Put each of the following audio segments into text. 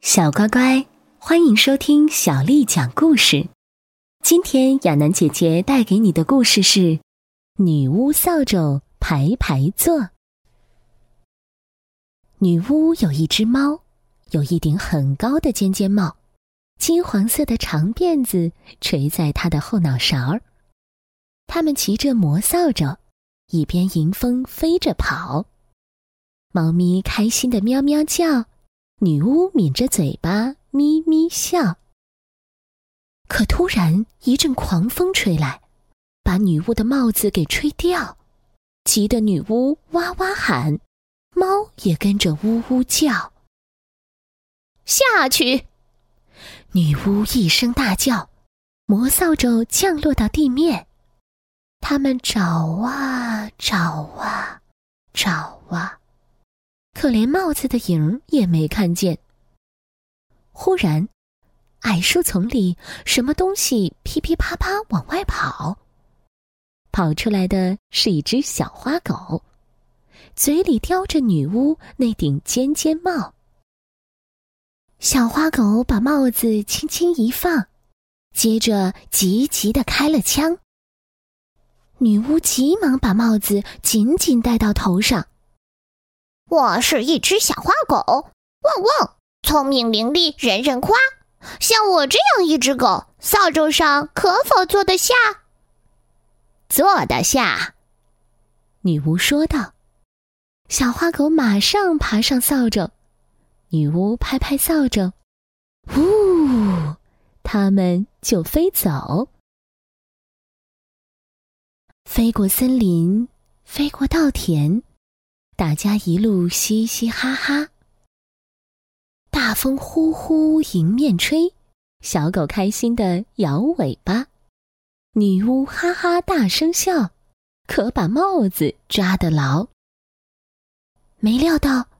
小乖乖，欢迎收听小丽讲故事。今天亚楠姐姐带给你的故事是《女巫扫帚排排坐》。女巫有一只猫，有一顶很高的尖尖帽，金黄色的长辫子垂在她的后脑勺儿。他们骑着魔扫帚，一边迎风飞着跑。猫咪开心的喵喵叫。女巫抿着嘴巴，咪咪笑。可突然一阵狂风吹来，把女巫的帽子给吹掉，急得女巫哇哇喊，猫也跟着呜呜叫。下去！女巫一声大叫，魔扫帚降落到地面。他们找啊找啊找啊。可连帽子的影儿也没看见。忽然，矮树丛里什么东西噼噼啪啪往外跑。跑出来的是一只小花狗，嘴里叼着女巫那顶尖尖帽。小花狗把帽子轻轻一放，接着急急的开了枪。女巫急忙把帽子紧紧戴到头上。我是一只小花狗，汪汪，聪明伶俐，人人夸。像我这样一只狗，扫帚上可否坐得下？坐得下，女巫说道。小花狗马上爬上扫帚，女巫拍拍扫帚，呜，它们就飞走，飞过森林，飞过稻田。大家一路嘻嘻哈哈，大风呼呼迎面吹，小狗开心的摇尾巴，女巫哈哈大声笑，可把帽子抓得牢。没料到，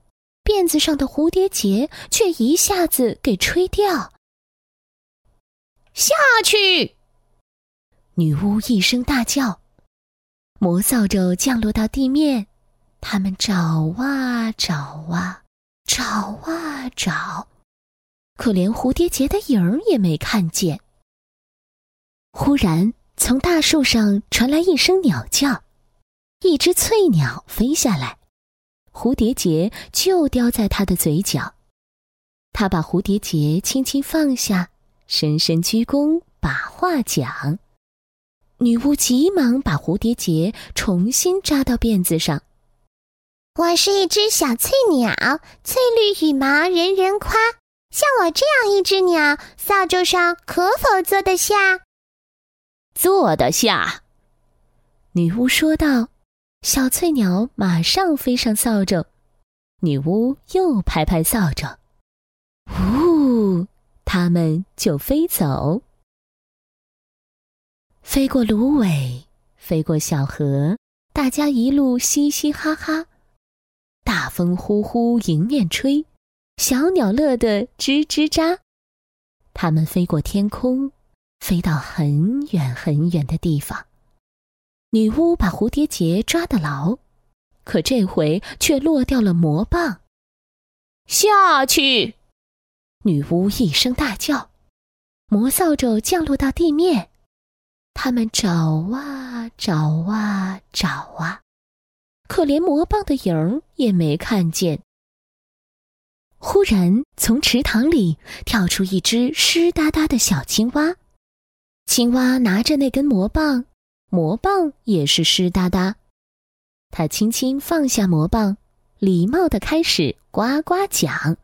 辫子上的蝴蝶结却一下子给吹掉。下去！女巫一声大叫，魔扫帚降落到地面。他们找啊找啊，找啊找，可连蝴蝶结的影儿也没看见。忽然，从大树上传来一声鸟叫，一只翠鸟飞下来，蝴蝶结就叼在它的嘴角。他把蝴蝶结轻轻放下，深深鞠躬，把话讲。女巫急忙把蝴蝶结重新扎到辫子上。我是一只小翠鸟，翠绿羽毛人人夸。像我这样一只鸟，扫帚上可否坐得下？坐得下。女巫说道。小翠鸟马上飞上扫帚，女巫又拍拍扫帚，呜，它们就飞走，飞过芦苇，飞过小河，大家一路嘻嘻哈哈。大风呼呼迎面吹，小鸟乐得吱吱喳。它们飞过天空，飞到很远很远的地方。女巫把蝴蝶结抓得牢，可这回却落掉了魔棒。下去！女巫一声大叫，魔扫帚降落到地面。他们找啊找啊找啊。可连魔棒的影儿也没看见。忽然，从池塘里跳出一只湿哒哒的小青蛙。青蛙拿着那根魔棒，魔棒也是湿哒哒。它轻轻放下魔棒，礼貌的开始呱呱讲。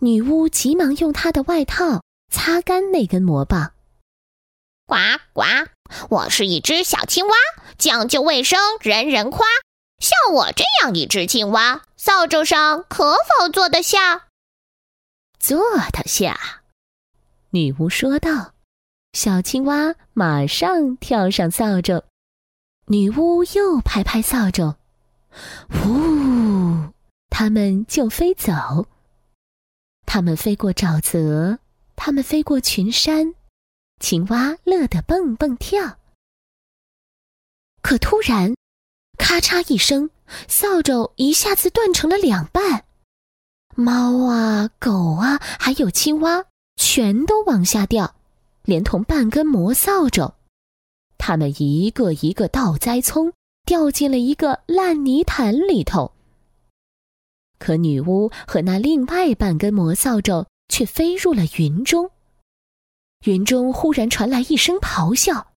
女巫急忙用她的外套擦干那根魔棒。呱呱，我是一只小青蛙，讲究卫生，人人夸。像我这样一只青蛙，扫帚上可否坐得下？坐得下，女巫说道。小青蛙马上跳上扫帚，女巫又拍拍扫帚，呜，它们就飞走。它们飞过沼泽，它们飞过群山，青蛙乐得蹦蹦跳。可突然。咔嚓一声，扫帚一下子断成了两半，猫啊、狗啊，还有青蛙，全都往下掉，连同半根魔扫帚。它们一个一个倒栽葱，掉进了一个烂泥潭里头。可女巫和那另外半根魔扫帚却飞入了云中。云中忽然传来一声咆哮，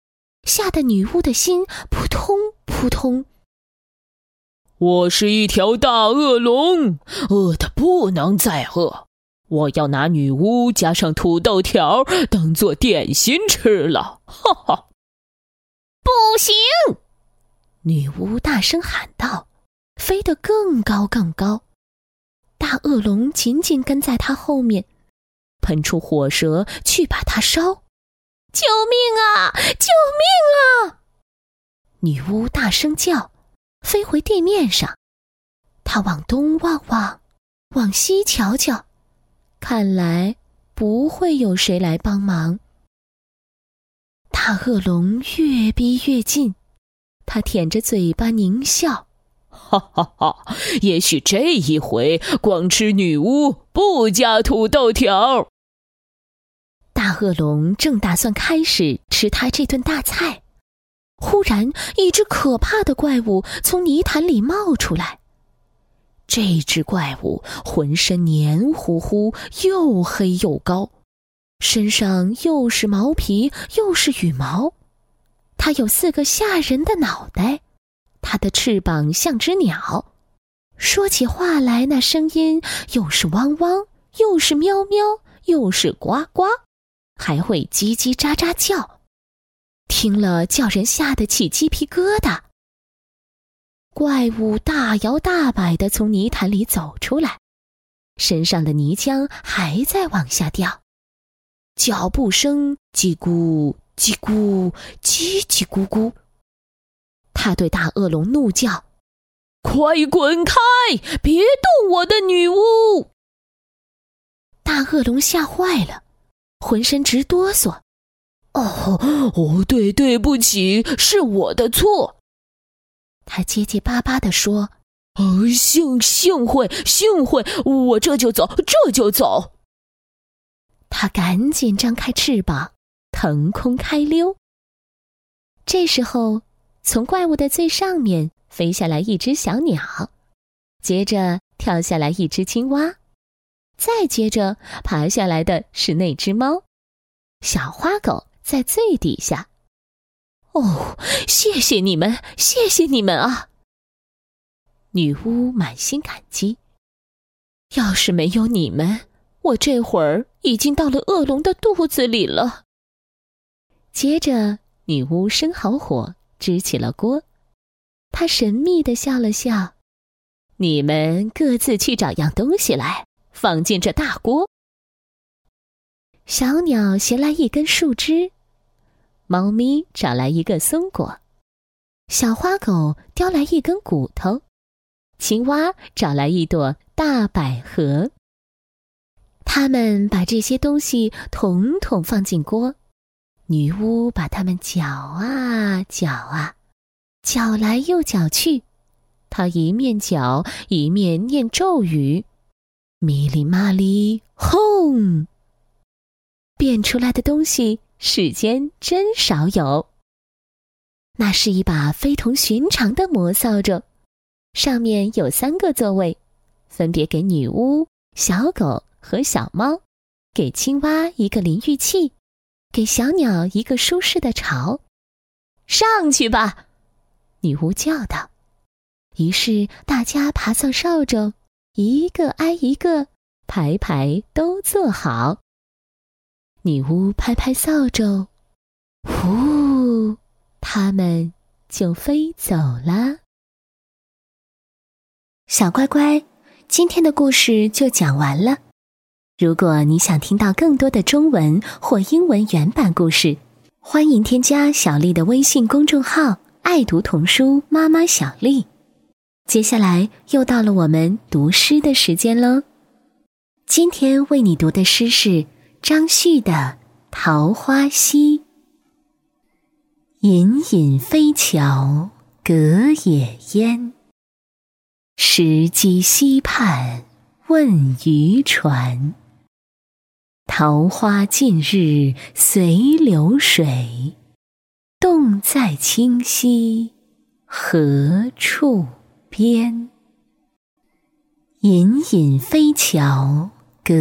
吓得女巫的心扑通扑通。我是一条大恶龙，饿得不能再饿，我要拿女巫加上土豆条当做点心吃了！哈哈！不行！女巫大声喊道，飞得更高更高。大恶龙紧紧跟在她后面，喷出火舌去把它烧。救命啊！救命啊！女巫大声叫。飞回地面上，他往东望望，往西瞧瞧，看来不会有谁来帮忙。大恶龙越逼越近，他舔着嘴巴狞笑：“哈哈哈！也许这一回光吃女巫，不加土豆条。”大恶龙正打算开始吃他这顿大菜。忽然，一只可怕的怪物从泥潭里冒出来。这只怪物浑身黏糊糊，又黑又高，身上又是毛皮又是羽毛。它有四个吓人的脑袋，它的翅膀像只鸟，说起话来那声音又是汪汪，又是喵喵，又是呱呱，还会叽叽喳喳叫。听了叫人吓得起鸡皮疙瘩。怪物大摇大摆地从泥潭里走出来，身上的泥浆还在往下掉，脚步声叽咕叽咕叽叽咕咕。他对大恶龙怒叫：“快滚开！别动我的女巫！”大恶龙吓坏了，浑身直哆嗦。哦哦，对，对不起，是我的错。他结结巴巴地说：“哦，幸幸会，幸会，我这就走，这就走。”他赶紧张开翅膀，腾空开溜。这时候，从怪物的最上面飞下来一只小鸟，接着跳下来一只青蛙，再接着爬下来的是那只猫，小花狗。在最底下，哦，谢谢你们，谢谢你们啊！女巫满心感激。要是没有你们，我这会儿已经到了恶龙的肚子里了。接着，女巫生好火，支起了锅。她神秘的笑了笑：“你们各自去找样东西来，放进这大锅。”小鸟衔来一根树枝，猫咪找来一个松果，小花狗叼来一根骨头，青蛙找来一朵大百合。他们把这些东西统统放进锅，女巫把它们搅啊搅啊，搅来又搅去，她一面搅一面念咒语：“咪哩嘛哩，轰！”变出来的东西，世间真少有。那是一把非同寻常的魔扫帚，上面有三个座位，分别给女巫、小狗和小猫，给青蛙一个淋浴器，给小鸟一个舒适的巢。上去吧，女巫叫道。于是大家爬上扫帚，一个挨一个，排排都坐好。女巫拍拍扫帚，呼，他们就飞走了。小乖乖，今天的故事就讲完了。如果你想听到更多的中文或英文原版故事，欢迎添加小丽的微信公众号“爱读童书妈妈小丽”。接下来又到了我们读诗的时间喽。今天为你读的诗是。张旭的《桃花溪》：隐隐飞桥隔野烟，石矶溪畔问渔船。桃花尽日随流水，洞在清溪何处边？隐隐飞桥隔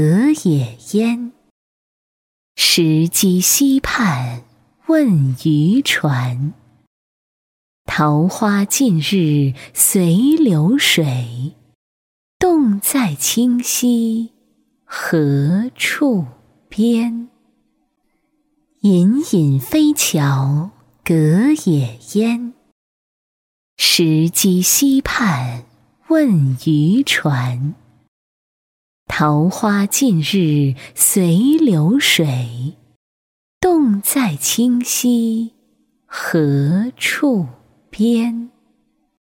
野烟，石矶溪畔问渔船。桃花尽日随流水，洞在清溪何处边？隐隐飞桥隔野烟，石矶溪畔。问渔船，桃花尽日随流水，洞在清溪何处边？